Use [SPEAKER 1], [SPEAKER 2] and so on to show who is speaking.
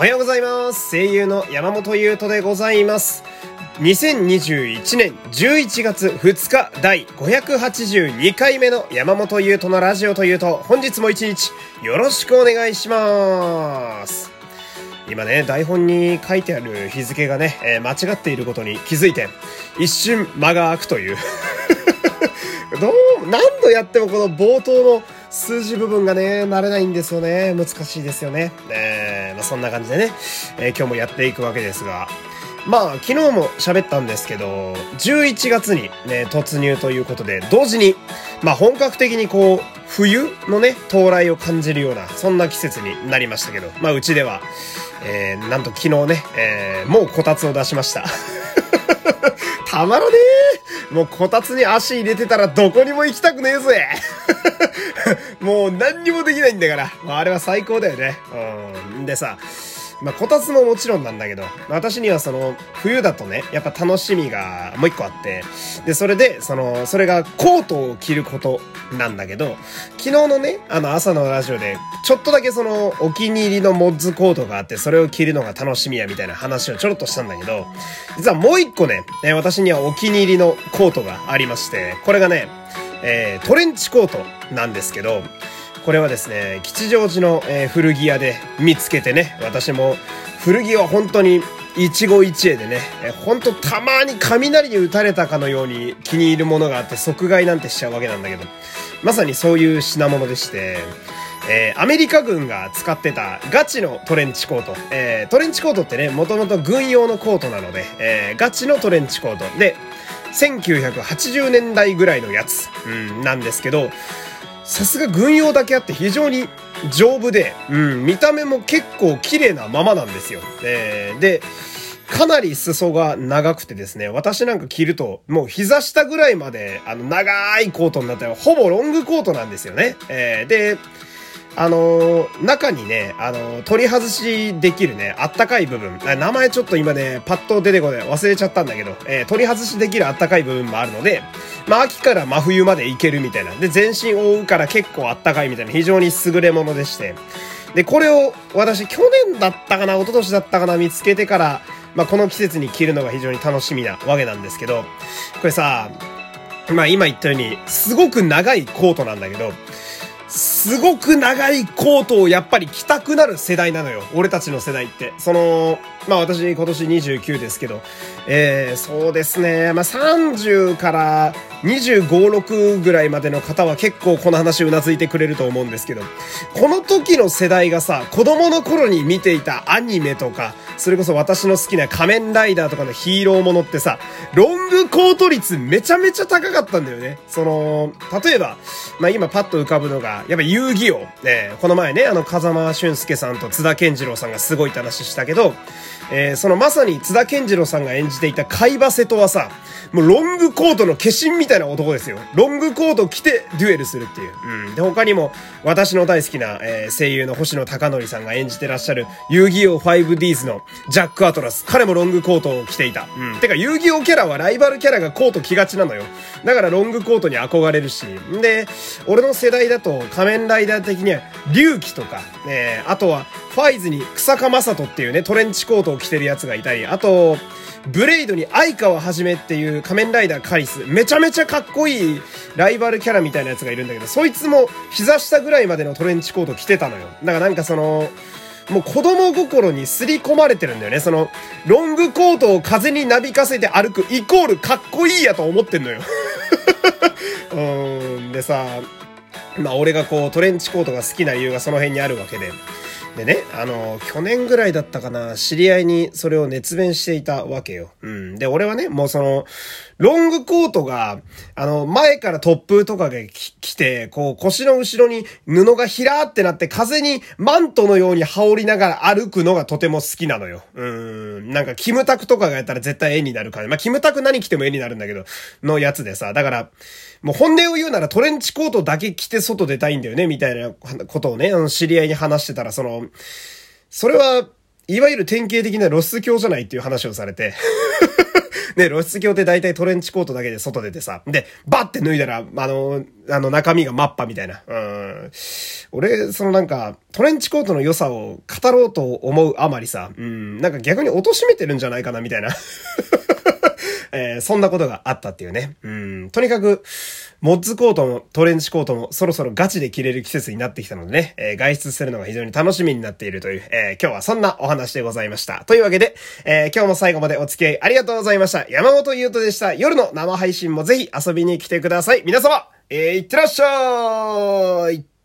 [SPEAKER 1] おはようございます。声優の山本優斗でございます。2021年11月2日第582回目の山本優斗のラジオというと、本日も一日よろしくお願いします。今ね、台本に書いてある日付がね、えー間違っていることに気づいて、一瞬間が空くという。どう、何度やってもこの冒頭の数字部分がね、慣れないんですよね。難しいですよね。えー、まあそんな感じでね、えー今日もやっていくわけですが、まあ、昨日も喋ったんですけど、11月にね、突入ということで、同時に、まあ本格的にこう、冬のね、到来を感じるような、そんな季節になりましたけど、まあうちでは、えー、なんと昨日ね、えー、もうこたつを出しました。たまらねえもうこたつに足入れてたらどこにも行きたくねえぜもう何にもできないんだから。まあ、あれは最高だよね。うん。でさ、まあ、こたつももちろんなんだけど、私にはその、冬だとね、やっぱ楽しみがもう一個あって、で、それで、その、それがコートを着ることなんだけど、昨日のね、あの朝のラジオで、ちょっとだけその、お気に入りのモッズコートがあって、それを着るのが楽しみや、みたいな話をちょろっとしたんだけど、実はもう一個ね、私にはお気に入りのコートがありまして、これがね、えートレンチコートなんですけど、これはですね、吉祥寺の、えー古着屋で見つけてね、私も古着は本当に一期一会でね、えー本当たまに雷に打たれたかのように気に入るものがあって即買いなんてしちゃうわけなんだけど、まさにそういう品物でして、えーアメリカ軍が使ってたガチのトレンチコート。えートレンチコートってね、もともと軍用のコートなので、えーガチのトレンチコート。で、1980年代ぐらいのやつ、うん、なんですけど、さすが軍用だけあって非常に丈夫で、うん、見た目も結構綺麗なままなんですよ。えーで、かなり裾が長くてですね、私なんか着ると、もう膝下ぐらいまで、あの、長いコートになったら、ほぼロングコートなんですよね。えーで、あのー中にね、あのー取り外しできるね、あったかい部分。名前ちょっと今ね、パッと出てこない。忘れちゃったんだけど、えー取り外しできるあったかい部分もあるので、まあ、秋から真冬までいけるみたいな。で、全身覆うから結構あったかいみたいな、非常に優れものでして。で、これを私、去年だったかな、一昨年だったかな、見つけてから、まあ、この季節に着るのが非常に楽しみなわけなんですけど、これさ、まあ今言ったように、すごく長いコートなんだけど、すごく長いコートをやっぱり着たくなる世代なのよ。俺たちの世代って。その、まあ私今年29ですけど、えー、そうですね。まあ30から25、6ぐらいまでの方は結構この話うなずいてくれると思うんですけど、この時の世代がさ、子供の頃に見ていたアニメとか、それこそ私の好きな仮面ライダーとかのヒーローものってさ、ロングコート率めちゃめちゃ高かったんだよね。その、例えば、まあ今パッと浮かぶのが、やっぱ遊戯王。ね、この前ね、あの風間俊介さんと津田健次郎さんがすごいって話したけど、えーそのまさに津田健次郎さんが演じていた海馬瀬戸はさ、もうロングコートの化身みたいな男ですよ。ロングコート着てデュエルするっていう。うん。で、他にも私の大好きな、えー声優の星野貴則さんが演じてらっしゃる遊戯王 5Ds のジャック・アトラス。彼もロングコートを着ていた。うん。てか遊戯王キャラはライバルキャラがコート着がちなのよ。だからロングコートに憧れるし。んで、俺の世代だと仮面ライダー的には龍騎とか、えーあとはファイズに草加正人っていうね、トレンチコートを着てるやつがいたり、あと、ブレイドに相川はじめっていう仮面ライダーカリス。めちゃめちゃかっこいいライバルキャラみたいなやつがいるんだけど、そいつも膝下ぐらいまでのトレンチコート着てたのよ。だからなんかその、もう子供心に刷り込まれてるんだよね。その、ロングコートを風になびかせて歩くイコールかっこいいやと思ってんのよ。うーん、でさ、まあ俺がこうトレンチコートが好きな理由がその辺にあるわけで。でね、あの、去年ぐらいだったかな、知り合いにそれを熱弁していたわけよ。うん。で、俺はね、もうその、ロングコートが、あの、前から突風とかが来て、こう、腰の後ろに布がひらーってなって、風にマントのように羽織りながら歩くのがとても好きなのよ。うん。なんか、キムタクとかがやったら絶対絵になるから、まあ、キムタク何着ても絵になるんだけど、のやつでさ、だから、もう本音を言うならトレンチコートだけ着て外出たいんだよね、みたいなことをね、あの、知り合いに話してたら、その、それは、いわゆる典型的な露出狂じゃないっていう話をされて。ね、露出狂って大体トレンチコートだけで外出てさ。で、バッて脱いだら、あの、あの中身がマッパみたいな。う。ん。俺、そのなんか、トレンチコートの良さを語ろうと思うあまりさ、うん、なんか逆に貶めてるんじゃないかな、みたいな。えー、そんなことがあったっていうね。うん、とにかく、モッズコートもトレンチコートもそろそろガチで着れる季節になってきたのでね、えー、外出するのが非常に楽しみになっているという、えー、今日はそんなお話でございました。というわけで、えー、今日も最後までお付き合いありがとうございました。山本優斗でした。夜の生配信もぜひ遊びに来てください。皆様、えー、いってらっしゃい